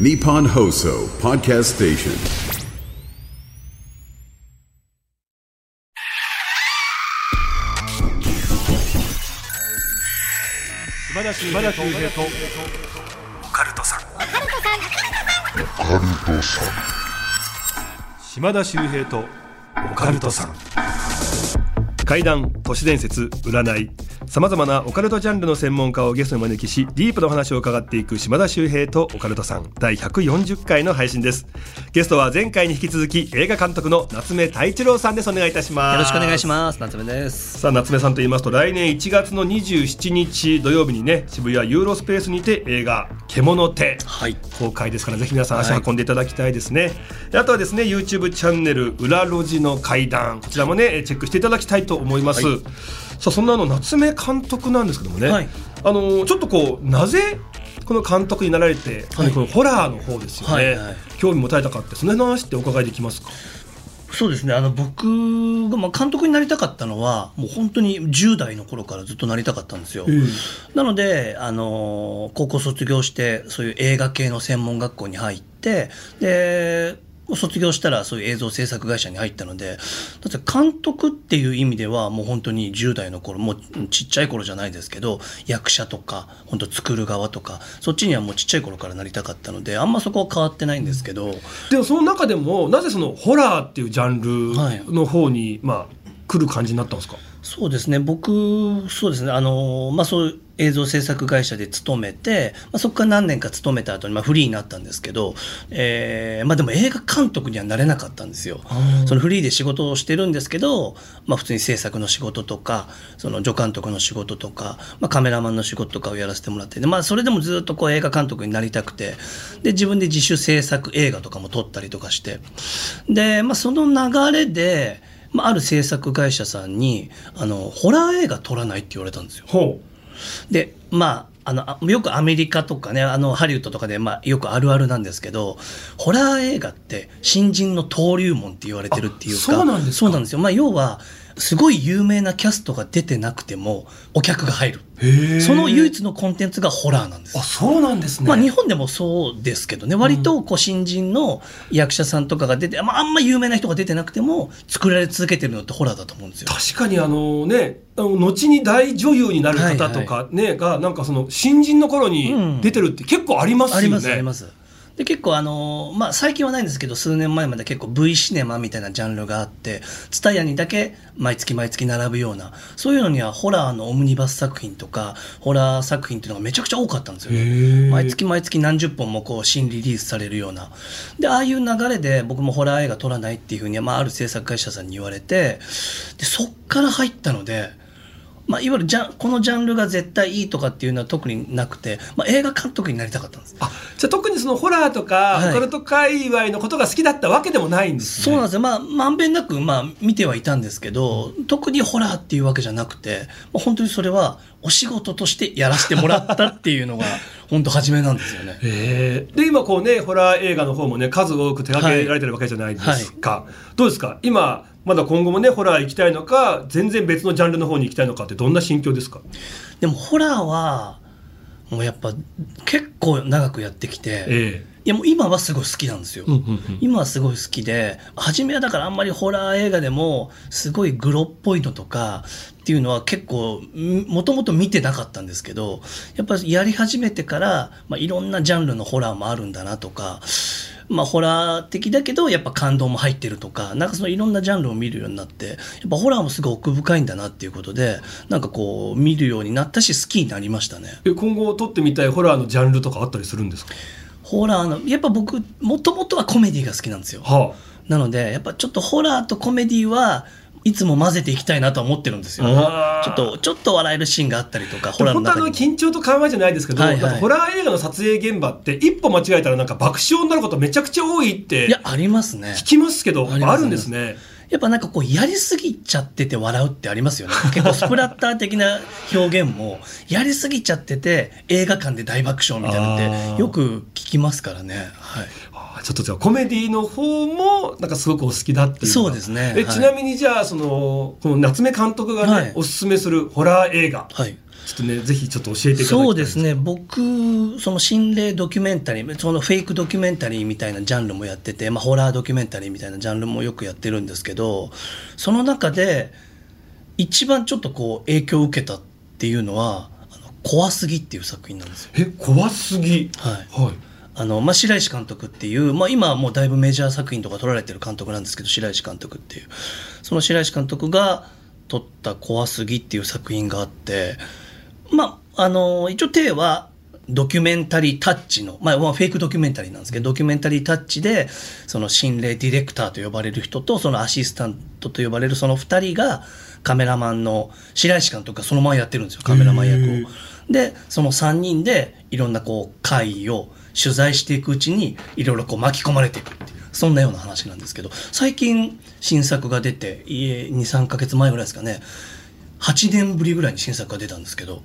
ニポンホーソーパーキャストステーション島田秀平とオカルトさん怪談都市伝説占いさまざまなオカルトジャンルの専門家をゲストにお招きしディープなお話を伺っていく島田秀平とオカルトさん。第140回の配信です。ゲストは前回に引き続き映画監督の夏目太一郎さんです。お願いいたします。よろしくお願いします。夏目です。さあ夏目さんと言いますと来年1月の27日土曜日にね渋谷ユーロスペースにて映画「獣手」はい。公開ですからぜひ皆さん足を運んでいただきたいですね、であとはですね YouTube チャンネル「裏路地の階段」こちらもねチェックしていただきたいと思います、はいさあそんなあの夏目監督なんですけどもね、はい。あのちょっとこうなぜこの監督になられて、はい。このホラーの方ですよね、はいはい。興味持たれたかってその辺の話ってお伺いできますか？そうですね。あの僕がまあ監督になりたかったのはもう本当に10代の頃からずっとなりたかったんですよ、なのであの高校卒業してそういう映画系の専門学校に入ってで卒業したらそういう映像制作会社に入ったのでだって監督っていう意味ではもう本当に10代の頃もうちっちゃい頃じゃないですけど役者とか本当作る側とかそっちにはもうちっちゃい頃からなりたかったのであんまそこは変わってないんですけど、でもその中でもなぜそのホラーっていうジャンルの方に、まあ来る感じになったんですか？そうですね。僕そうですね。あのまあそういう映像制作会社で勤めて、まあ、そこから何年か勤めた後にまあフリーになったんですけど、えーまあ、でも映画監督にはなれなかったんですよ。そのフリーで仕事をしてるんですけど、まあ、普通に制作の仕事とかその助監督の仕事とか、まあ、カメラマンの仕事とかをやらせてもらってで、まあ、それでもずっとこう映画監督になりたくてで自分で自主制作映画とかも撮ったりとかしてで、まあ、その流れで、まあ、ある制作会社さんにあのホラー映画撮らないって言われたんですよ。ほでまああのあよくアメリカとかねあのハリウッドとかで、まあ、よくあるあるなんですけどホラー映画って新人の登竜門って言われてるっていうかあそうなんですか？そうなんですよ、まあ、要はすごい有名なキャストが出てなくてもお客が入る。その唯一のコンテンツがホラーなんです。あそうなんですね、まあ、日本でもそうですけどね。割とこう新人の役者さんとかが出て、まあ、あんま有名な人が出てなくても作られ続けてるのってホラーだと思うんですよ。確かにあのねあの後に大女優になる方とかね、がなんかその新人の頃に出てるって結構ありますよね。ありますあります。で結構あのまあ最近はないんですけど数年前まで結構 V シネマみたいなジャンルがあって TSUTAYA にだけ毎月毎月並ぶようなそういうのにはホラーのオムニバス作品とかホラー作品っていうのがめちゃくちゃ多かったんですよへね。ー毎月毎月何十本もこう新リリースされるようなでああいう流れで僕もホラー映画撮らないっていうふうに、まあ、ある制作会社さんに言われてでそっから入ったので。まあ、いわゆるジャンこのジャンルが絶対いいとかっていうのは特になくて、まあ、映画監督になりたかったんです。あじゃあ特にそのホラーとか、はい。オカルト界隈のことが好きだったわけでもないんですね。そうなんですよ。まあ、まんべんなく、まあ、見てはいたんですけど、特にホラーっていうわけじゃなくて、まあ、本当にそれはお仕事としてやらせてもらったっていうのが、本当初めなんですよね。へーで今こうねホラー映画の方もね数多く手掛けられてるわけじゃないですか、どうですか？今まだ今後もねホラー行きたいのか全然別のジャンルの方に行きたいのかってどんな心境ですか？でも、ホラーは、もうやっぱ、結構長くやってきて、えいやもう今はすごい好きなんですよ。えうんうんうん今はすごい好きで初めはだからあんまりホラー映画でもすごいグロっぽいのとかっていうのは結構もともと見てなかったんですけどやっぱりやり始めてから、まあ、いろんなジャンルのホラーもあるんだなとか。まあ、ホラー的だけどやっぱ感動も入ってるとかなんかそのいろんなジャンルを見るようになってやっぱホラーもすごい奥深いんだなっていうことでなんかこう見るようになったし好きになりましたね。え今後撮ってみたいホラーのジャンルとかあったりするんですか？ホラーのやっぱ僕もともとはコメディが好きなんですよ。はなのでやっぱちょっとホラーとコメディはいつも混ぜていきたいなとは思ってるんですよ。ちょっとちょっと笑えるシーンがあったりとかホラーの本当あの。緊張と緩和じゃないですけど、はいはいホラー映画の撮影現場って一歩間違えたらなんか爆笑になることめちゃくちゃ多いっていやありますね。聞きますけどあるんですね。やっぱなんかこうやりすぎちゃってて笑うってありますよね。結構スプラッター的な表現もやりすぎちゃってて映画館で大爆笑みたいなの あっーてよく聞きますからね。はい。ちょっとじゃあコメディの方もなんかすごくお好きだっていうかそうですね。はい。えちなみにじゃあそのこの夏目監督がね、はい。おすすめするホラー映画。はい。ちょっとねぜひちょっと教えてそうですね。僕その心霊ドキュメンタリーそのフェイクドキュメンタリーみたいなジャンルもやってて、まあ、ホラードキュメンタリーみたいなジャンルもよくやってるんですけどその中で一番ちょっとこう影響を受けたっていうのは「あの怖すぎ」っていう作品なんですよ。え怖すぎ。はい。はいあのまあ、白石監督っていう、まあ、今はもうだいぶメジャー作品とか撮られてる監督なんですけど白石監督っていう。その白石監督が撮った「怖すぎ」っていう作品があってまああの一応体はドキュメンタリータッチの、まあ、まあフェイクドキュメンタリーなんですけどドキュメンタリータッチでその心霊ディレクターと呼ばれる人とそのアシスタントと呼ばれるその2人がカメラマンの白石監督がそのままやってるんですよカメラマン役を。でその3人でいろんなこう会を取材していくうちにいろいろこう巻き込まれていくっていうそんなような話なんですけど最近新作が出て23ヶ月前ぐらいですかね。8年ぶりぐらいに新作が出たんですけど、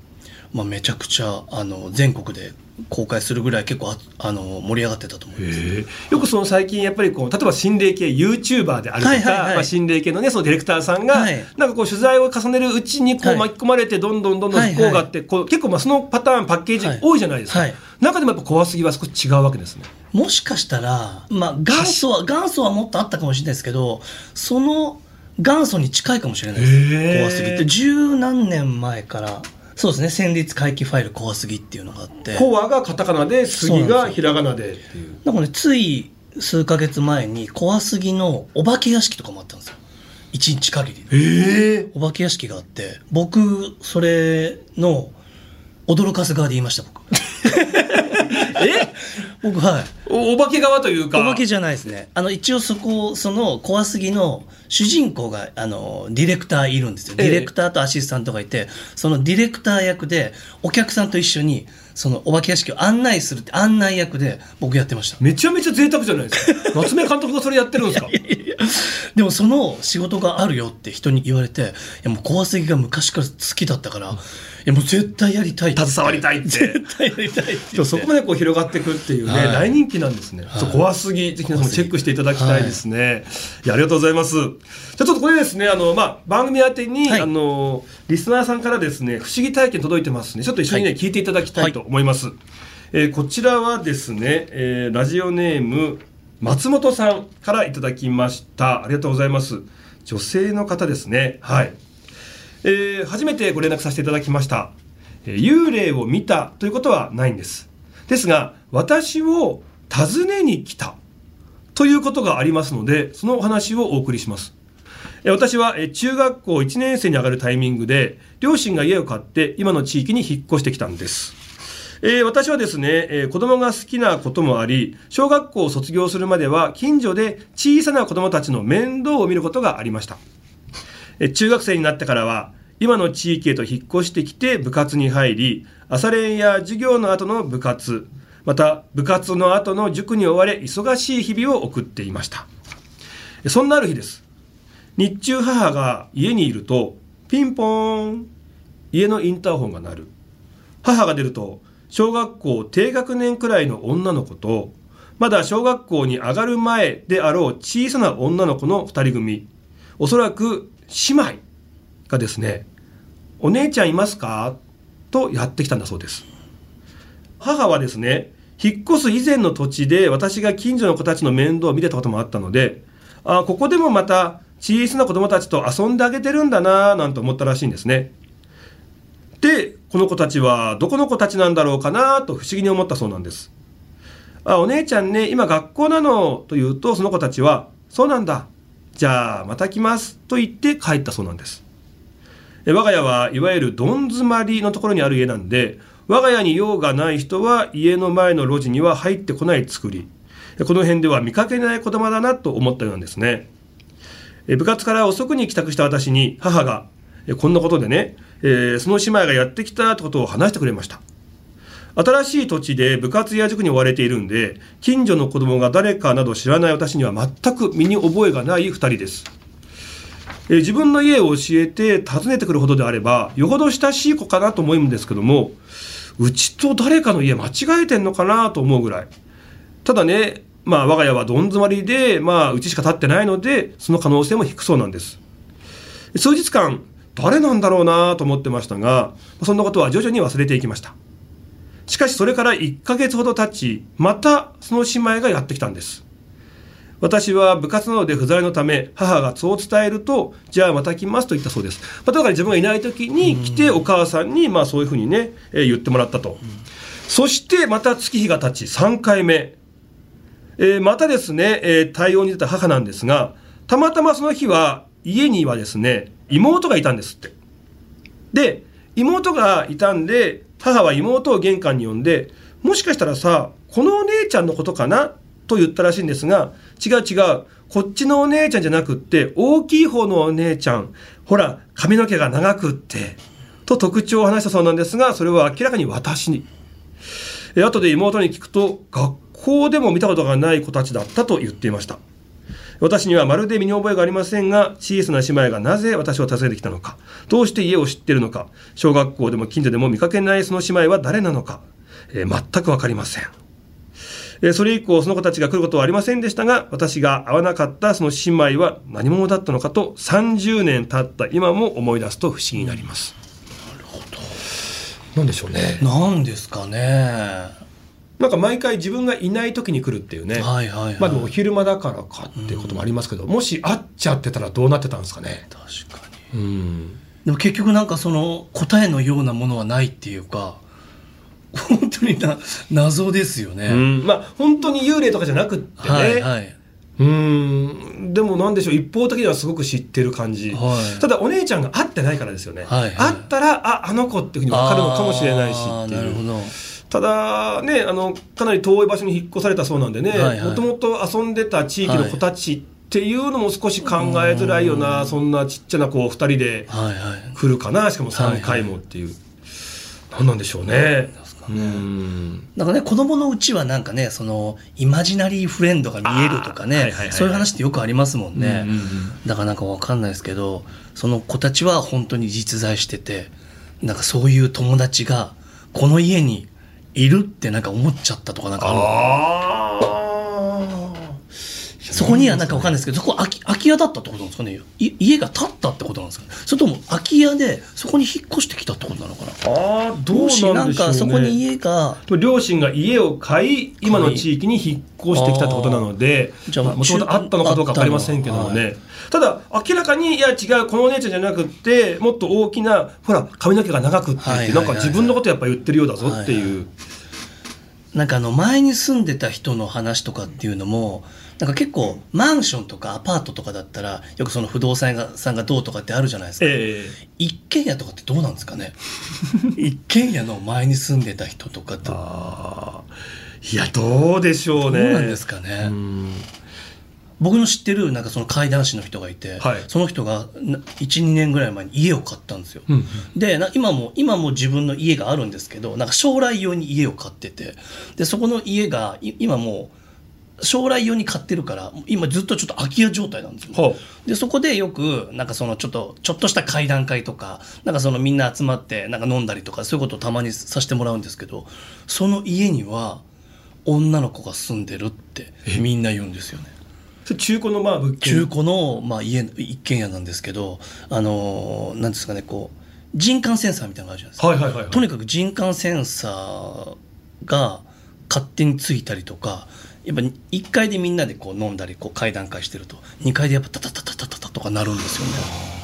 まあ、めちゃくちゃあの全国で公開するぐらい結構ああの盛り上がってたと思います。よくその最近やっぱりこう例えば心霊系 YouTuber であるとか、はいはいはい。まあ、心霊系のねそのディレクターさんが、はい。なんかこう取材を重ねるうちにこうはい。巻き込まれてどんどんどんどん不幸があって、こう結構まあそのパターンパッケージはい。多いじゃないですか、はい。中でもやっぱ怖すぎは少し違うわけですね。もしかしたら、まあ、元祖は元祖はもっとあったかもしれないですけどその元祖に近いかもしれないです。怖すぎって。十何年前からそうですね。戦慄回帰ファイル怖すぎっていうのがあって。コアがカタカナで杉がひらがなでっていう。なんかねつい数ヶ月前に怖すぎのお化け屋敷とかもあったんですよ。一日限りえ。お化け屋敷があって。僕それの驚かす側で言いました僕。え？僕はいおお化け側というか。お化けじゃないですね。あの一応そこその怖すぎの主人公があのディレクターいるんですよ。ええ。ディレクターとアシスタントがいて、そのディレクター役でお客さんと一緒にそのお化け屋敷を案内するって案内役で僕やってました。めちゃめちゃ贅沢じゃないですか。夏目監督がそれやってるんですか？でもその仕事があるよって人に言われていやもう怖すぎが昔から好きだったから、いやもう絶対やりたい携わりたいって。絶対やりたいってで言って。もそこまでこう広がっていくっていうね、はい。大人気なんですね、はい。そう怖すぎぜひ皆さんもチェックしていただきたいですね、い、やありがとうございます。じゃあちょっとこれですねあの、まあ、番組宛てに、はい。あのリスナーさんからですね不思議体験届いてますね。ちょっと一緒にね、はい。聞いていただきたいと思います、えーこちらはですね、えーラジオネーム松本さんからいただきました。ありがとうございます。女性の方ですね。はい。えー初めてご連絡させていただきました、えー幽霊を見たということはないんです。ですが私を訪ねに来た。ということがありますのでそのお話をお送りします。えー私はえー中学校1年生に上がるタイミングで両親が家を買って今の地域に引っ越してきたんです。えー私はですね、えー子供が好きなこともあり、小学校を卒業するまでは近所で小さな子供たちの面倒を見ることがありました。えー中学生になってからは、今の地域へと引っ越してきて部活に入り、朝練や授業の後の部活、また部活の後の塾に追われ忙しい日々を送っていました。そんなある日です。日中母が家にいると、ピンポーン、家のインターホンが鳴る。母が出ると小学校低学年くらいの女の子とまだ小学校に上がる前であろう小さな女の子の2人組。おそらく姉妹がですね「お姉ちゃんいますか?」とやってきたんだそうです。母はですね引っ越す以前の土地で私が近所の子たちの面倒を見てたこともあったのであここでもまた小さな子供たちと遊んであげてるんだなぁなんて思ったらしいんですね。でこの子たちはどこの子たちなんだろうかなと不思議に思ったそうなんです。あお姉ちゃんね今学校なのと言うとその子たちはそうなんだ。じゃあまた来ますと言って帰ったそうなんです。我が家はいわゆるどん詰まりのところにある家なんで我が家に用がない人は家の前の路地には入ってこない作り。この辺では見かけない子供だなと思ったようなんですね。部活から遅くに帰宅した私に母がえこんなことでね、えーその姉妹がやってきたってことを話してくれました。新しい土地で部活や塾に追われているんで近所の子供が誰かなど知らない私には全く身に覚えがない2人です。え自分の家を教えて訪ねてくるほどであればよほど親しい子かなと思うんですけどもうちと誰かの家間違えてんのかなと思うぐらい。ただねまあ我が家はどん詰まりでまあうちしか建ってないのでその可能性も低そうなんです。数日間誰なんだろうなと思ってましたがそんなことは徐々に忘れていきました。しかしそれから1ヶ月ほど経ちまたその姉妹がやってきたんです。私は部活などで不在のため母がそう伝えるとじゃあまた来ますと言ったそうです、まあ、だから自分がいない時に来てお母さんにまあそういうふうにね、えー言ってもらったと、そしてまた月日が経ち3回目、えーまたですね、えー対応に出た母なんですがたまたまその日は家にはですね妹がいたんですって。で妹がいたんで母は妹を玄関に呼んでもしかしたらさこのお姉ちゃんのことかな？と言ったらしいんですが違う違う。こっちのお姉ちゃんじゃなくって大きい方のお姉ちゃん。ほら髪の毛が長くって。と特徴を話したそうなんですがそれは明らかに私に。え後で妹に聞くと学校でも見たことがない子たちだったと言っていました。私にはまるで身に覚えがありませんが小さな姉妹がなぜ私を訪ねてきたのか。どうして家を知っているのか。小学校でも近所でも見かけないその姉妹は誰なのか、えー全く分かりません。えーそれ以降その子たちが来ることはありませんでしたが私が会わなかったその姉妹は何者だったのかと30年経った。今も思い出すと不思議になります、なるほど。なんでしょうね。なんですかねなんか毎回自分がいない時に来るっていうね、はいはいはい。まあでもお昼間だからかっていうこともありますけど、もし会っちゃってたらどうなってたんですかね。確かに。うん。でも結局なんかその答えのようなものはないっていうか本当にな謎ですよね、うん。まあ本当に幽霊とかじゃなくってね、はいはい。うん。でもなんでしょう一方的にはすごく知ってる感じ、はい。ただお姉ちゃんが会ってないからですよね、はいはい。会ったらああの子っていうふうに分かるのかもしれないしっていう。なるほどただねあのかなり遠い場所に引っ越されたそうなんでねもともと遊んでた地域の子たちっていうのも少し考えづらいよな、そんなちっちゃな子2人で来るかなしかも3回もっていう、何なんでしょうね。うん。なんかね子供のうちはなんかねそのイマジナリーフレンドが見えるとかね、そういう話ってよくありますもんね、だからなんかわかんないですけどその子たちは本当に実在しててなんかそういう友達がこの家にいるってなんか思っちゃったとかなんかある。そこにはなんかわかんないですけどそこ空き空き家だったってことなんですかね。い家が建ったってことなんですかねそれとも空き家でそこに引っ越してきたってことなのかな？あーどうなんでしょうね。かそこに家が両親が家を買い今の地域に引っ越してきたってことなのでもともとあったのかどうか分か。りませんけどもね、ただ明らかにいや違うこのお姉ちゃんじゃなくってもっと大きなほら髪の毛が長くって言って、はいはいはいはい。なんか自分のことやっぱ言ってるようだぞっていう、なんかあの前に住んでた人の話とかっていうのもなんか結構マンションとかアパートとかだったらよくその不動産屋さんがどうとかってあるじゃないですか、え一軒家とかってどうなんですかね？一軒家の前に住んでた人とかってどあー。いやどうでしょううねなんですかね、うん。僕の知ってるなんかその怪談師の人がいて、はい。その人が12年ぐらい前に家を買ったんですよ、うん。でな今も今も自分の家があるんですけどなんか将来用に家を買ってて。でそこの家がい今もう将来用に買ってるから今ずっとちょっと空き家状態なんですよ、ほでそこでよくなんかそのちょっとちょっとした会談会とかなんかそのみんな集まってなんか飲んだりとかそういうことをたまにさせてもらうんですけどその家には女の子が住んでるってみんな言うんですよね。中古のまあ物件？中古の、まあ、家一軒家なんですけどあのーなんですかねこう人感センサーみたいなのがあるじゃないですか、はいはいはいはい。とにかく人感センサーが勝手についたりとかやっぱ1階でみんなでこう飲んだりこう階段階してると2階でやっぱタタタタタタタとかなるんですよね。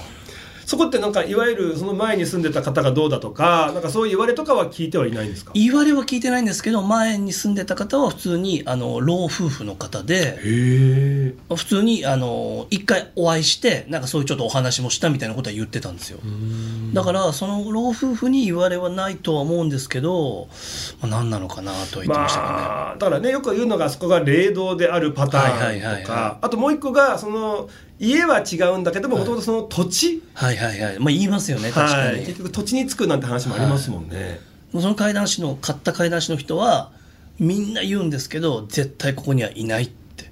そこってなんかいわゆるその前に住んでた方がどうだとかなんかそういう言われとかは聞いてはいないんですか？言われは聞いてないんですけど前に住んでた方は普通にあの老夫婦の方で普通にあの一回お会いしてなんかそういうちょっとお話もしたみたいなことは言ってたんですよ。だからその老夫婦に言われはないとは思うんですけど、まあ、何なのかなとは言ってましたかね、まあ、だからねよく言うのがそこが霊道であるパタはいはいはいはい。ーンとかあともう一個がその家は違うんだけどももともとその土地、はいはいはい。まあ言いますよね確かに、はい、結局土地につくなんて話もありますもんね、その怪談師の買った怪談師の人はみんな言うんですけど絶対ここにはいないって。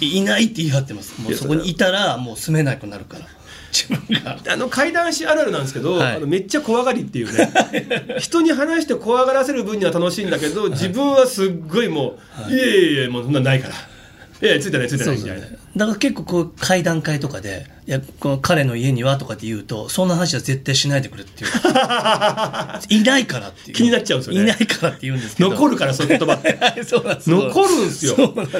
いないって言い張ってます。もうそこにいたらもう住めなくなるから。自分が。あの怪談師あるあるなんですけど、はい。あのめっちゃ怖がりっていうね。人に話して怖がらせる分には楽しいんだけど自分はすっごいもう、い、やいやいやもうそんなないから。いやいやついてないついてないみたいなだから結構こう会談会とかで「いやこの彼の家には?」とかって言うとそんな話は絶対しないでくれっていう。いないからっていう。気になっちゃうんですよね。いないからって言うんですけど。残るからそういう言葉って。はいそうなんです。残るんですよ。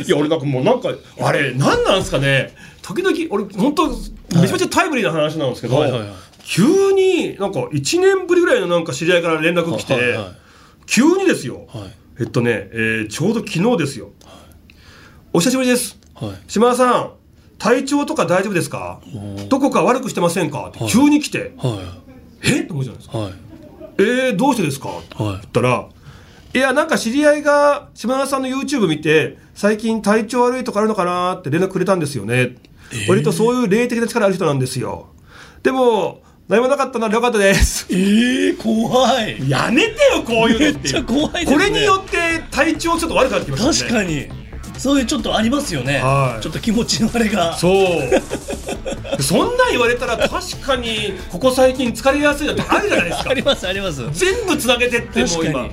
いや俺なんかもうなんかあれ何なんですかね。時々俺本当めちゃめちゃタイムリーな話なんですけど、はいはいはい。急になんか1年ぶりぐらいのなんか知り合いから連絡来て、はいはいはい。急にですよ、はい。えっとね、えーちょうど昨日ですよ、お久しぶりですはい島田さん体調とか大丈夫ですか？どこか悪くしてませんか？って急に来て、はえ？っと思うじゃないですか。いはいえー、どうしてですか？ってはい。言ったら、いや、なんか知り合いが島田さんの YouTube 見て、最近体調悪いとかあるのかな？って連絡くれたんですよね。割とそういう霊的な力ある人なんですよ。でも、何もなかったならよかったです。ええ怖い。やめてよ、こういうのって。めっちゃ怖いね。これによって体調ちょっと悪くなってきましたね。確かにそういうちょっとありますよね、はい。ちょっと気持ちのあれが。そう。そんなん言われたら確かに、ここ最近疲れやすいのってあるじゃないですか。あ。りますあります。全部つなげてってもう今。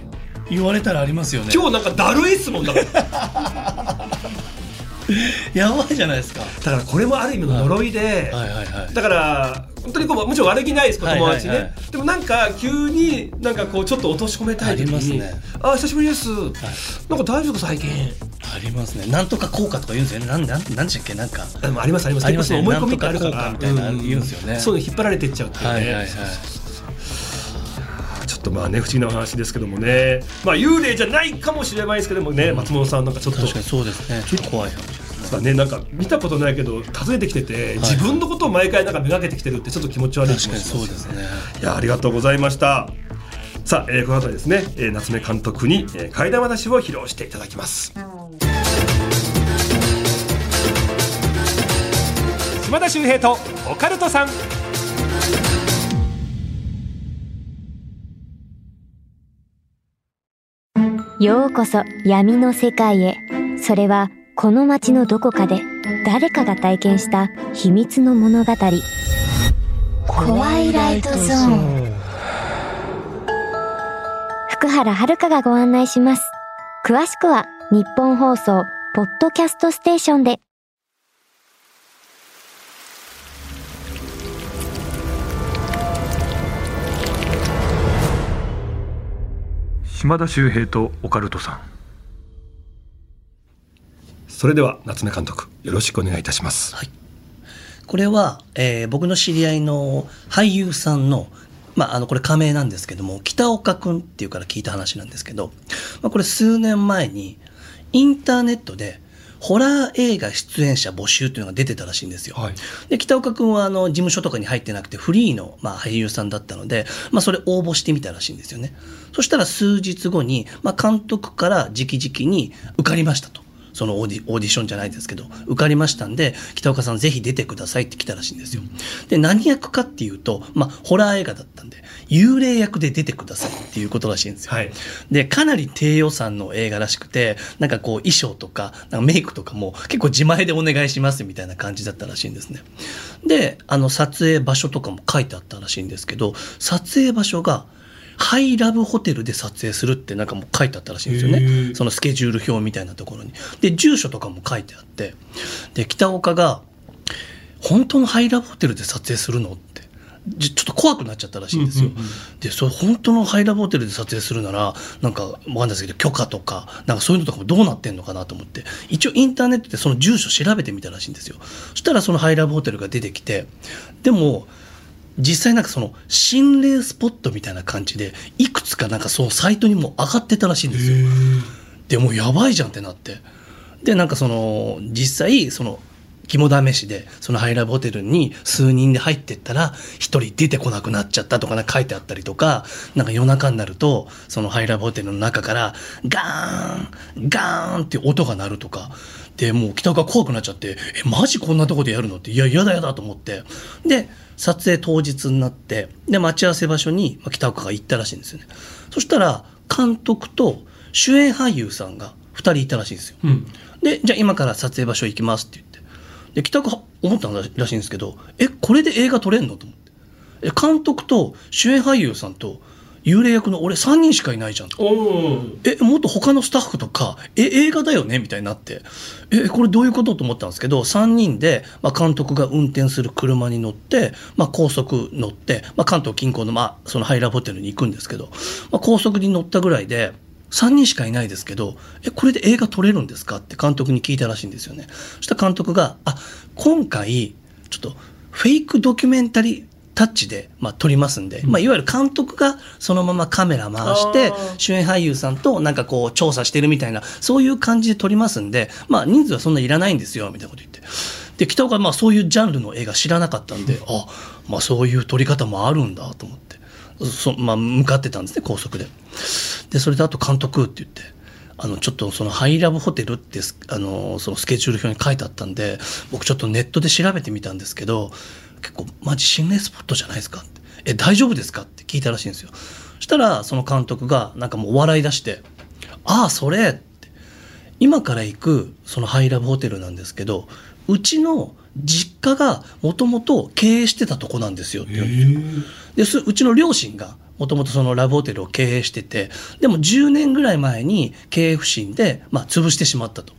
言われたらありますよね。今日なんかだるいっすもんだから。やばいじゃないですか。だからこれもある意味の呪いで、はい。はいはい。だから本当にこうもちろん悪気ないです子友達ね、はいはいはでもなんか急になんかこうちょっと落とし込めたい時にありますね。あ久しぶりです、なんか大丈夫か最近ありますね。なんとか効果とか言うんですよね。なんなんなんでしたっけ？なんか。あでもありますあります。ありますね。思い込みってあるから。みたいなの言うんですよね。そういうの引っ張られていっちゃうっていうね、はいはいはい。ちょっとまあね不思議なお話ですけどもね。まあ幽霊じゃないかもしれないですけどもね、松本さんなんかちょっと。確かにそうですね。ちょっと怖い話。ですね。まあね、なんか見たことないけど訪ねてきてて、自分のことを毎回なんかめがけてきてるってちょっと気持ち悪いですね。いやありがとうございました。さあ、えーこの後はですね、えー夏目監督に、えー怪談話を披露していただきます島田秀平とオカルトさんようこそ闇の世界へ。それはこの街のどこかで誰かが体験した秘密の物語。怖いライトゾーン。福原遥がご案内します。詳しくは日本放送ポッドキャストステーションで。島田秀平とオカルトさんそれでは夏目監督よろしくお願いいたします、はいこれは、えー僕の知り合いの俳優さんの、まあ、あの、これ仮名なんですけども、北岡くんっていうから聞いた話なんですけど、まあ、これ数年前に、インターネットで、ホラー映画出演者募集っていうのが出てたらしいんですよ。はいで、北岡くんは、あの、事務所とかに入ってなくて、フリーの、まあ、俳優さんだったので、まあ、それ応募してみたらしいんですよね。そしたら数日後に、まあ、監督から直々に受かりましたと。そのオーディオーディションじゃないですけど、受かりましたんで、北岡さんぜひ出てくださいって来たらしいんですよ。で、何役かっていうと、まあ、ホラー映画だったんで、幽霊役で出てくださいっていうことらしいんですよ。はいで、かなり低予算の映画らしくて、なんかこう衣装とか、なんかメイクとかも結構自前でお願いしますみたいな感じだったらしいんですね。で、あの撮影場所とかも書いてあったらしいんですけど、撮影場所が、ハイラブホテルで撮影するってなんかもう書いてあったらしいんですよへね。ーそのスケジュール表みたいなところに。で、住所とかも書いてあって、で、北岡が、本当のハイラブホテルで撮影するのって。じちょっと怖くなっちゃったらしいんですよ。で、それ本当のハイラブホテルで撮影するなら、なんかわかんないですけど、許可とか、なんかそういうのとかもどうなってんのかなと思って、一応インターネットでその住所調べてみたらしいんですよ。そしたらそのハイラブホテルが出てきて、でも、実際なんかその心霊スポットみたいな感じで、いくつかなんかそのサイトにも上がってたらしいんですよ。でもやばいじゃんってなって。で、なんかその、実際、その、肝試しで、そのハイラブホテルに数人で入ってったら、一人出てこなくなっちゃったとかな書いてあったりとか、なんか夜中になると、そのハイラブホテルの中から、ガーン、ガーンって音が鳴るとか、で、もう北岡怖くなっちゃって、え、マジこんなとこでやるの？って、いや、嫌だ嫌だと思って。で、撮影当日になって、で、待ち合わせ場所にまあ北岡が行ったらしいんですよね。そしたら、監督と主演俳優さんが2人いたらしいんですよ。で、じゃあ今から撮影場所行きますって言って。で、北岡思ったらしいんですけど、え、これで映画撮れんの？と思って。え、監督と主演俳優さんと幽霊役の俺3人しかいないじゃん。え、もっと他のスタッフとか、え、映画だよね？みたいになって。え、これどういうことと思ったんですけど、3人で、まあ、監督が運転する車に乗って、まあ、高速乗って、まあ、関東近郊の、まあ、そのハイラブホテルに行くんですけど、まあ、高速に乗ったぐらいで、3人しかいないですけど、え、これで映画撮れるんですか？って監督に聞いたらしいんですよね。そしたら監督が、あ、今回、ちょっと、フェイクドキュメンタリータッチで、まあ、撮りますんで、まあ、いわゆる監督がそのままカメラ回して主演俳優さんとなんかこう調査してるみたいなそういう感じで撮りますんで、まあ、人数はそんないらないんですよみたいなこと言ってで北岡はまあそういうジャンルの映画知らなかったんで、あまあそういう撮り方もあるんだと思ってそ、まあ、向かってたんですね高速で。でそれであと監督って言って。あのちょっとそのハイラブホテルってすあのそのスケジュール表に書いてあったんで僕ちょっとネットで調べてみたんですけど結構マジ心霊スポットじゃないですかって。え大丈夫ですかって聞いたらしいんですよ。そしたらその監督がなんかもう笑い出して「ああそれ」って。今から行くそのハイラブホテルなんですけどうちの実家がもともと経営してたとこなんですよって言うんですよですうちの両親がもともとそのラブホテルを経営しててでも10年ぐらい前に経営不振で、まあ、潰してしまったと。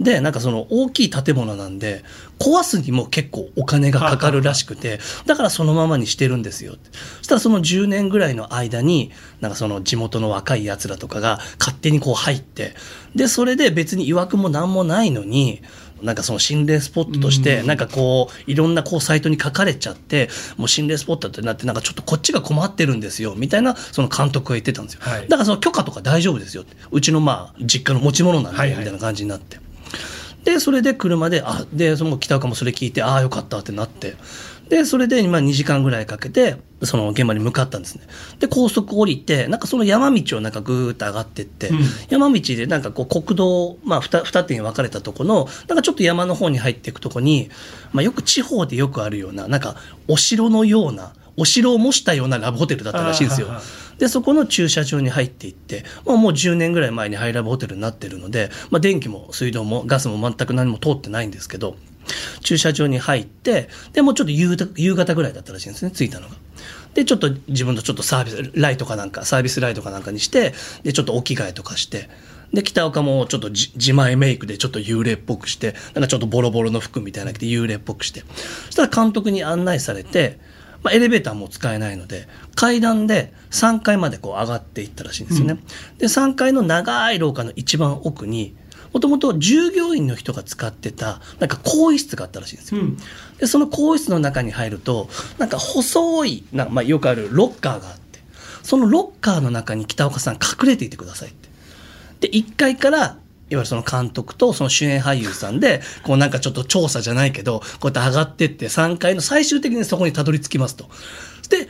でなんかその大きい建物なんで壊すにも結構お金がかかるらしくてだからそのままにしてるんですよそしたらその10年ぐらいの間になんかその地元の若いやつらとかが勝手にこう入ってでそれで別に曰くも何もないのになんかその心霊スポットとしてなんかこういろんなこうサイトに書かれちゃってもう心霊スポットってなってなんかちょっとこっちが困ってるんですよみたいなその監督が言ってたんですよ、はい。だからその許可とか大丈夫ですよって。うちのまあ実家の持ち物なんで、みたいな感じになってでそれで車であでその北岡もそれ聞いてああよかったってなって。でそれで今2時間ぐらいかけてその現場に向かったんですね。で高速降りてなんかその山道をなんかぐーっと上がってって、うん。山道でなんかこう国道、まあ、二二手に分かれたとこのなんかちょっと山の方に入っていくとこに、まあ、よく地方でよくあるようななんかお城のようなお城を模したようなラブホテルだったらしいんですよ。でそこの駐車場に入っていって、まあ、もう10年ぐらい前にハイラブホテルになってるので、まあ、電気も水道もガスも全く何も通ってないんですけど駐車場に入ってでもうちょっと夕方ぐらいだったらしいんですね着いたのが。でちょっと自分のちょっとサービスライトかなんかサービスライトかなんかにしてでちょっとお着替えとかしてで北岡もちょっと自前メイクでちょっと幽霊っぽくしてなんかちょっとボロボロの服みたいな着て幽霊っぽくしてそしたら監督に案内されて、まあ、エレベーターも使えないので階段で3階までこう上がっていったらしいんですよね。で3階の長い廊下の一番奥にもともと従業員の人が使ってたなんか更衣室があったらしいんですよ。うんでその更衣室の中に入るとなんか細いな、まあ、よくあるロッカーがあってそのロッカーの中に北岡さん隠れていてくださいってで1階からいわゆるその監督とその主演俳優さんでこうなんかちょっと調査じゃないけどこうやって上がってって3階の最終的にそこにたどり着きますと。で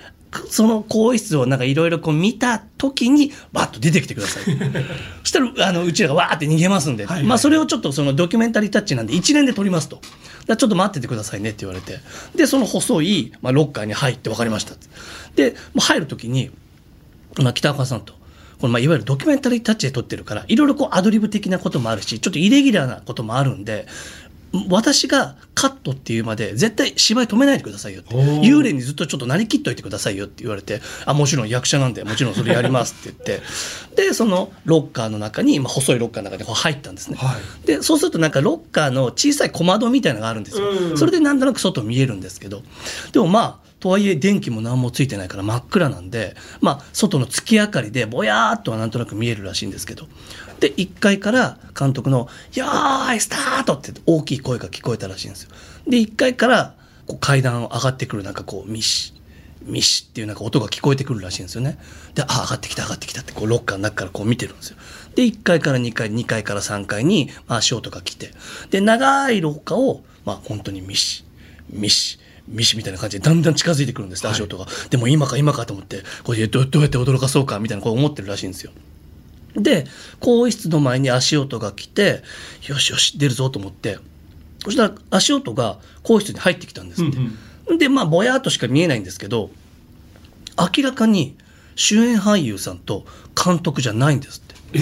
その更衣室をなんかいろいろこう見た時にバッと出てきてください。そしたらあのうちらがわーって逃げますんで、はいはいまあそれをちょっとそのドキュメンタリータッチなんで一連で撮りますと。ちょっと待っててくださいねって言われて。で、その細い、まあ、ロッカーに入って分かりました。で、もう入る時に、まあ、北岡さんと、このまあいわゆるドキュメンタリータッチで撮ってるから、いろいろこうアドリブ的なこともあるし、ちょっとイレギュラーなこともあるんで、私がカットっていうまで絶対芝居止めないでくださいよって。幽霊にずっとちょっとなりきっといてくださいよって言われてあもちろん役者なんでもちろんそれやりますって言って。でそのロッカーの中に、まあ、細いロッカーの中にこう入ったんですね、はい。でそうするとなんかロッカーの小さい小窓みたいなのがあるんですよ、うん。それでなんとなく外見えるんですけど。でもまあとはいえ電気も何もついてないから真っ暗なんでまあ外の月明かりでぼやーっとはなんとなく見えるらしいんですけどで1階から監督の「よーいスタート!」って大きい声が聞こえたらしいんですよで1階からこう階段を上がってくるなんかこうミシミシっていうなんか音が聞こえてくるらしいんですよね。で、あ、上がってきた上がってきたってこうロッカーの中からこう見てるんですよ。で、1階から2階、2階から3階に、まあ、足音が来て、で、長い廊下を、まあ本当にミシ、ミシ、ミシみたいな感じでだんだん近づいてくるんです、足音が。でも今か今かと思って、これどどうやって驚かそうかみたいなこう思ってるらしいんですよ。で、更衣室の前に足音が来て、よしよし、出るぞと思って、そしたら足音が更衣室に入ってきたんですって。で、まあ、ぼやっとしか見えないんですけど、明らかに主演俳優さんと監督じゃないんですって。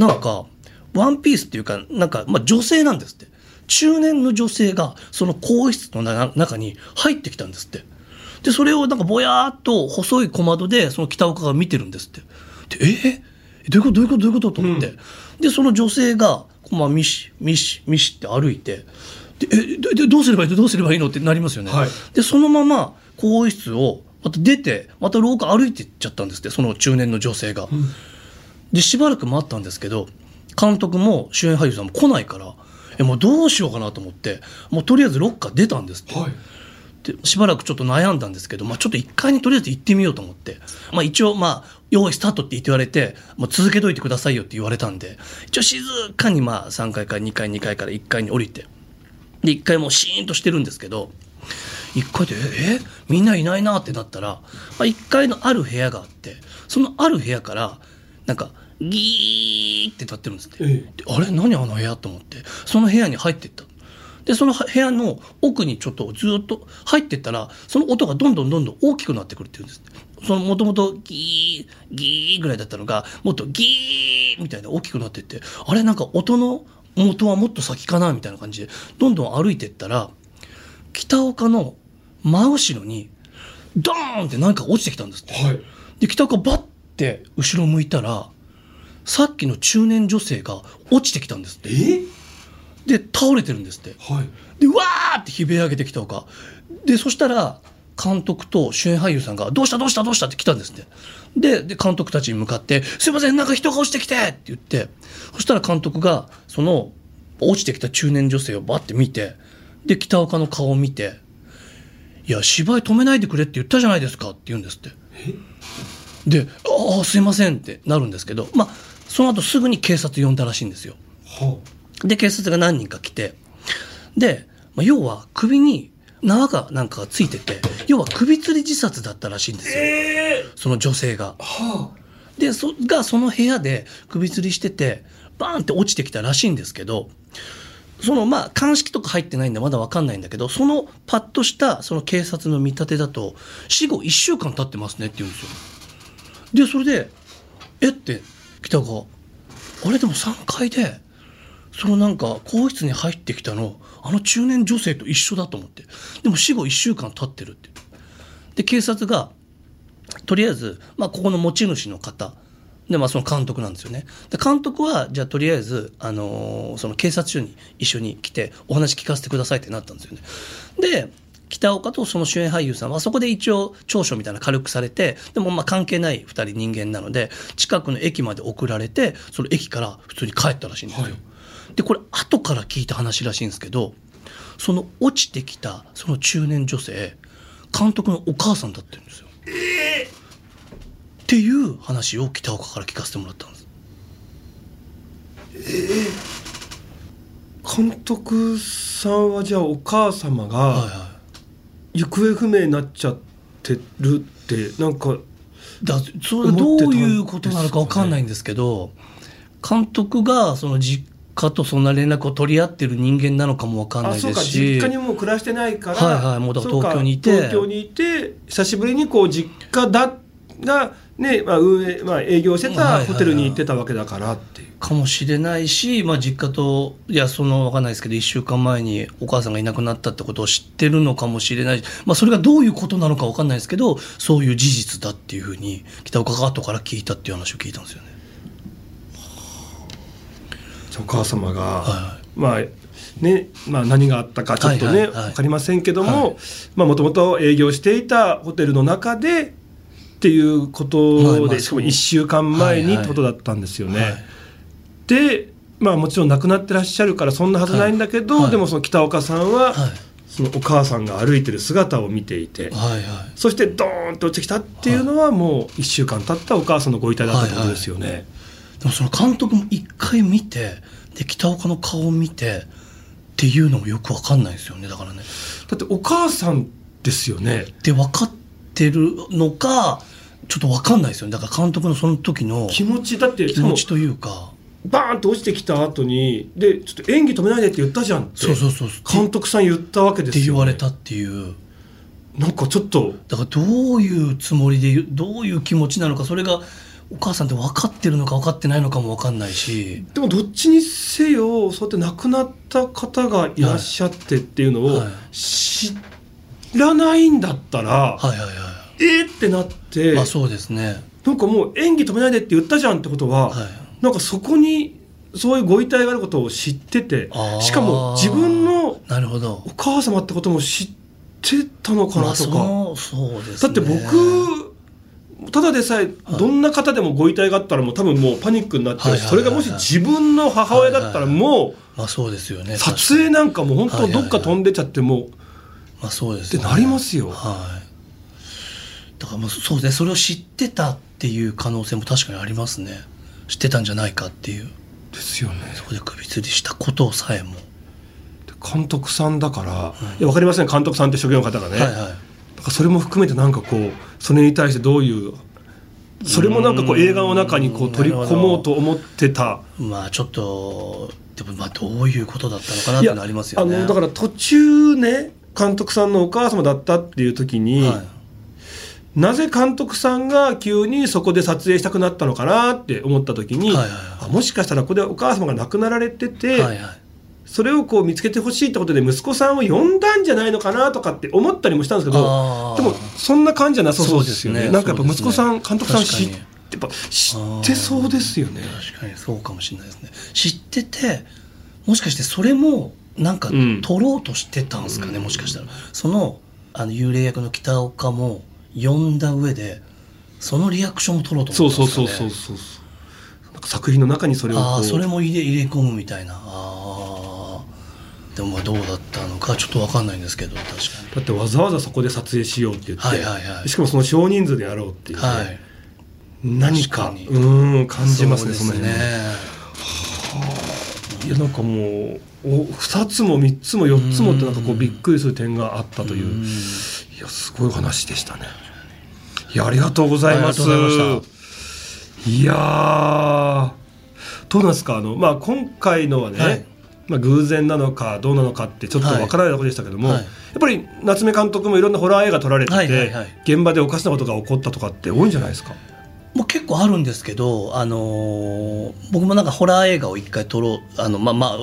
なんか、ワンピースっていうか、なんか、まあ、女性なんですって。中年の女性が、その更衣室のな中に入ってきたんですって。でそれをなんかぼやーっと細い小窓でその北岡が見てるんですって。でえー、どういうことどういうことどういうことと思って、でその女性が、まあ、ミシミシミシって歩いてでえででどうすればいいのどうすればいいのってなりますよね、はい。でそのまま更衣室をまた出てまた廊下歩いていっちゃったんですってその中年の女性が。でしばらく待ったんですけど監督も主演俳優さんも来ないからえもうどうしようかなと思ってもうとりあえずロッカー出たんですって。でしばらくちょっと悩んだんですけど、まあ、ちょっと1階にとりあえず行ってみようと思って、まあ、一応、まあ、用意スタートって言って言われて、まあ、続けといてくださいよって言われたんで。一応静かにまあ3階から2階2階から1階に降りて。で1階もうシーンとしてるんですけど1階でええみんないないなってなったら、まあ、1階のある部屋があってそのある部屋からなんかギーって立ってるんですって、であれ？何あの部屋？と思って。その部屋に入ってった。でその部屋の奥にちょっとずっと入ってったらその音がどんどんどんどん大きくなってくるっていうんです。そのもともとギーギーぐらいだったのがもっとギーみたいな大きくなってって。あれ？なんか音の元はもっと先かなみたいな感じでどんどん歩いてったら北岡の真後ろにドーンって何か落ちてきたんですって、はい。で北岡バッて後ろ向いたらさっきの中年女性が落ちてきたんですって。え？で倒れてるんですって。はい。でわーって悲鳴上げてきたのか。でそしたら監督と主演俳優さんが「どうしたどうしたどうした?」って来たんですって。でで監督たちに向かって「すいませんなんか人が落ちてきて!」って言って。そしたら監督がその落ちてきた中年女性をバッて見てで北岡の顔を見て「いや芝居止めないでくれって言ったじゃないですか」って言うんですって。で「ああすいません」ってなるんですけどまあその後すぐに警察呼んだらしいんですよ。はで警察が何人か来てで、まあ、要は首に縄かなんかがついてて要は首吊り自殺だったらしいんですよ、その女性が。はでそがその部屋で首吊りしててバーンって落ちてきたらしいんですけどそのまあ鑑識とか入ってないんでまだ分かんないんだけどそのパッとしたその警察の見立てだと死後1週間経ってますねって言うんですよ。でそれで「えっ?」て北が「あれでも3階でそのなんか更衣室に入ってきたのあの中年女性と一緒だと思って。でも死後1週間経ってるって。で警察がとりあえず、まあ、ここの持ち主の方で、まあ、その監督なんですよね。で監督はじゃあとりあえず、あのーその警察署に一緒に来てお話聞かせてくださいってなったんですよね。で北岡とその主演俳優さんはそこで一応聴取みたいなの軽くされてでもまあ関係ない2人人間なので近くの駅まで送られてその駅から普通に帰ったらしいんですよ、でこれ後から聞いた話らしいんですけどその落ちてきたその中年女性監督のお母さんだってるんですよ。っていう話を北岡から聞かせてもらったんです。監督さんはじゃあお母様はいがは行方不明になっちゃってるってなんかい、だそれどういうことなのかわかんないんですけど監督がその実家とそんな連絡を取り合ってる人間なのかもわかんないあそうかですし実家にもう暮らしてないから、はいはいもう東京にいて。東京にいて久しぶりにこう実家だがね、まあ運営まあ、営業してたホテルに行ってたわけだからっていう。かもしれないし、まあ、実家といやそのわかんないですけど1週間前にお母さんがいなくなったってことを知ってるのかもしれない、まあ、それがどういうことなのかわかんないですけどそういう事実だっていうふうに北岡が後から聞いたっていう話を聞いたんですよね。お母様が、はまあねまあ、何があったかちょっとね、はいはいはい分かりませんけどはいももともと営業していたホテルの中でっていうことで、しかも1週間前にことだったんですよね。はいで、まあ、もちろん亡くなってらっしゃるからそんなはずないんだけど、はいはいでもその北岡さんは、はいそのお母さんが歩いてる姿を見ていて、はいはいそしてドーンと落ちてきたっていうのはもう1週間経ったお母さんのご遺体だったってことですよね。でもその監督も一回見てで北岡の顔を見てっていうのもよくわかんないですよねだからね。だってお母さんですよね。で分かってるのかちょっとわかんないですよね。だから監督のその時の気持ちだって気持ちというか。バーンと落ちてきた後にでちょっと演技止めないでって言ったじゃんってそうそうそう監督さん言ったわけってですよ、ね、言われたっていう。なんかちょっと。だからどういうつもりでどういう気持ちなのかそれがお母さんって分かってるのか分かってないのかも分かんないし。でもどっちにせよそうやって亡くなった方がいらっしゃってっていうのをはい。知っらないんだったら、はいはいはえーってなって、いまあそうですね。なんかもう演技止めないでって言ったじゃんってことは、はい。なんかそこにそういうご遺体があることを知っててしかも自分のなるほど。お母様ってことも知ってたのかまあなとか、そうそうですね。だって僕ただでさえどんな方でもご遺体があったらもう多分もうパニックになってるしはいそれがもし自分の母親だったらもまあそうですよねう撮影なんかもう本当どっか飛んでっちゃってもうまあそうですよね。ってなりますよ。はい。だからもうそうですねそれを知ってたっていう可能性も確かにありますね。知ってたんじゃないかっていう。ですよね。そこで首吊りしたことさえも、監督さんだから、いや分かりません監督さんって職業の方がね、はいはい。だからそれも含めてなんかこうそれに対してどういうそれもなんかこう映画の中にこう取り込もうと思ってた。まあちょっとでもまあどういうことだったのかなっていうのありますよね。あのだから途中ね監督さんのお母様だったっていう時に、はい。なぜ監督さんが急にそこで撮影したくなったのかなって思った時に、はいはいあもしかしたらここでお母様が亡くなられてて、はいはい。それをこう見つけてほしいってことで息子さんを呼んだんじゃないのかなとかって思ったりもしたんですけどでもそんな感じじゃなさそうですよね。ねなんかやっぱ息子さん、ね監督さん知っ確かに。やっぱ知ってそうですよね。確かにそうかもしれないですね。知っててもしかしてそれもなんかうん。取ろうとしてたんですかね、もしかしたら。そのあの幽霊役の北岡も呼んだ上でそのリアクションを取ろうとそう思ったんですかね。そうそうそうそうなんか作品の中にそれをああそれも入れ入れ込むみたいな。ああでもまあどうだったのかちょっと分かんないんですけど確かだってわざわざそこで撮影しようって言って、はいはいはい。しかもその少人数でやろうっていうはい。何かうーん感じますねその辺ねいやなんかもうお2つも3つも4つもってなんかこうびっくりする点があったという。うんいやすごい話でしたね。いやありがとうございます。いやーどうなんですか？あの、まあ、今回のはね、はい。まあ、偶然なのかどうなのかってちょっとわからないところでしたけども、はい。やっぱり夏目監督もいろんなホラー映画撮られてて、はいはいはい。現場でおかしなことが起こったとかって多いんじゃないですか？結構あるんですけど、あのー僕もなんかホラー映画を一回撮ろうあのまあまあ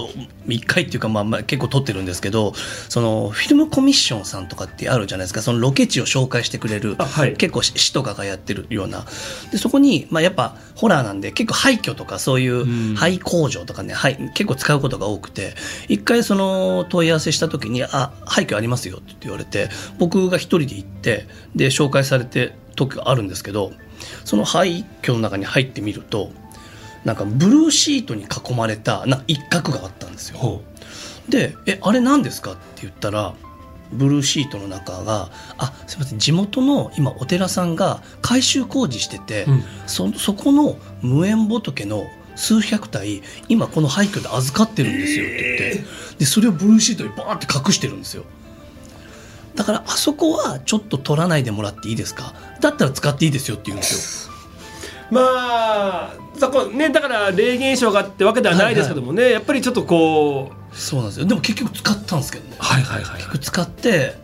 一回っていうかまあまあ結構撮ってるんですけどそのフィルムコミッションさんとかってあるじゃないですか。そのロケ地を紹介してくれる、あはい。結構市市とかがやってるような。でそこに、まあ、やっぱホラーなんで結構廃墟とかそういんう廃工場とかね、廃結構使うことが多くて一回その問い合わせした時に「あ廃墟ありますよ」って言われて僕が一人で行ってで紹介されて時があるんですけどその廃墟の中に入ってみるとなんかブルーシートに囲まれたな一角があったんですよ。ほで「えあれ何ですか?」って言ったらブルーシートの中が「あすいません地元の今お寺さんが改修工事してて、うんそそこの無縁仏の数百体今この廃墟で預かってるんですよ」って言ってでそれをブルーシートにバーって隠してるんですよ。だからあそこはちょっと取らないでもらっていいですか？だったら使っていいですよって言うんですよ。うまあそこねだから霊現象があってわけではないですけどもね、やっぱりちょっとこうそうなんですよでも結局使ったんですけどね。はいはいはい結局使って、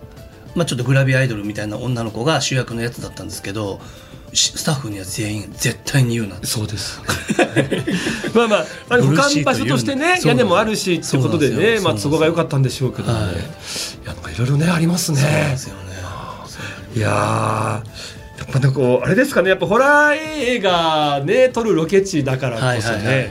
まあ、ちょっとグラビアアイドルみたいな女の子が主役のやつだったんですけどしスタッフには全員絶対に言うなそうです。まあまあ、あの保管場所としてね、屋根もあるしってことでね、まあ都合が良かったんでしょうけどね。はいい、や、なんかいろいろねありますねで。すよね。いやー。やっぱなんかこうあれですかねやっぱホラー映画ね撮るロケ地だからこそね、はいはいはい。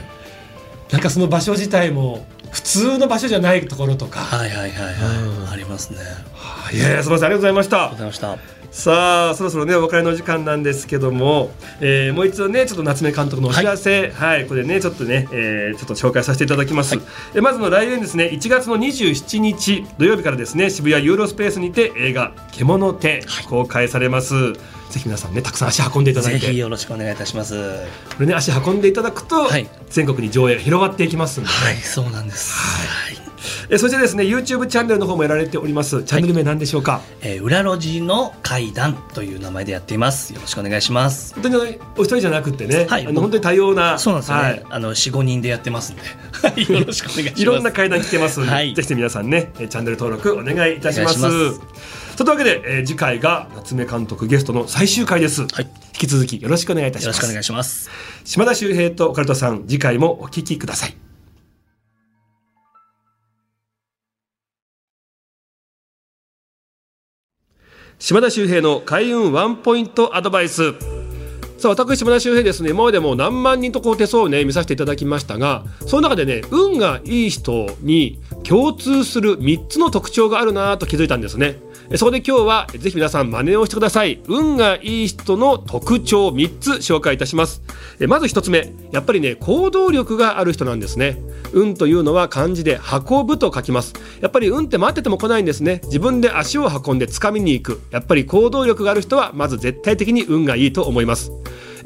なんかその場所自体も普通の場所じゃないところとか、はいはいはいはい、うん。ありますね。ありい、やいやすみません。ありがとうございました。がとうございました。さあそろそろねお別れの時間なんですけども、えーもう一度ねちょっと夏目監督のお知らせはい、これねちょっとね、えーちょっと紹介させていただきます、えーまずの来年ですね1月の27日土曜日からですね渋谷ユーロスペースにて映画「獣手」公開されます、ぜひ皆さんねたくさん足運んでいただいぜてひよろしくお願いいたします。はこれね足運んでいただくと、はい。全国に上映が広がっていきますんで、い、そうなんです。はい。えーそしてですね YouTube チャンネルの方もやられております。チャンネル名なんでしょうか、えー裏路地の階段という名前でやっています。よろしくお願いします。本当にお一人じゃなくてね、はい。あの本当に多様なそうなんですよね。はい。あの四五人でやってますんで、はい。よろしくお願いします。いろんな階段来てますので、はい。ぜひ皆さんねえーチャンネル登録お願いいたします。というわけで、えー次回が夏目監督ゲストの最終回です、はい。引き続きよろしくお願いいたします。よろしくお願いします。島田秀平とオカルトさん次回もお聞きください島田秀平の開運ワンポイントアドバイス。さあ私島田秀平ですね。今までも何万人とこう手相をね見させていただきましたがその中でね運がいい人に共通する3つの特徴があるなと気づいたんですね。そこで今日はぜひ皆さん真似をしてください。運がいい人の特徴3つ紹介いたします。まず1つ目。やっぱりね行動力がある人なんですね。運というのは漢字で運ぶと書きます。やっぱり運って待ってても来ないんですね。自分で足を運んで掴みに行く。やっぱり行動力がある人はまず絶対的に運がいいと思います。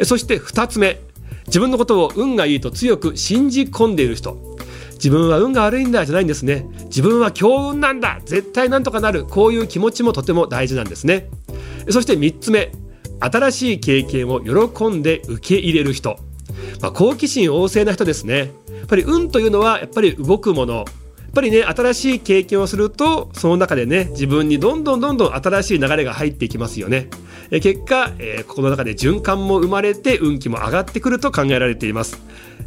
そして2つ目。自分のことを運がいいと強く信じ込んでいる人。自分は運が悪いんだじゃないんですね。自分は強運なんだ。絶対なんとかなる。こういう気持ちもとても大事なんですね。そして3つ目。新しい経験を喜んで受け入れる人、まあ、好奇心旺盛な人ですね。っぱり運というのはやっぱり動くもの。やっぱりね新しい経験をするとその中でね自分にどんどんどんどん新しい流れが入っていきますよね。え結果、えー、この中で循環も生まれて運気も上がってくると考えられています。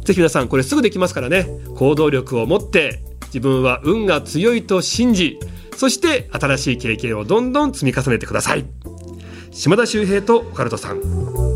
ぜひ皆さんこれすぐできますからね。行動力を持って自分は運が強いと信じそして新しい経験をどんどん積み重ねてください。島田秀平とオカルトさん。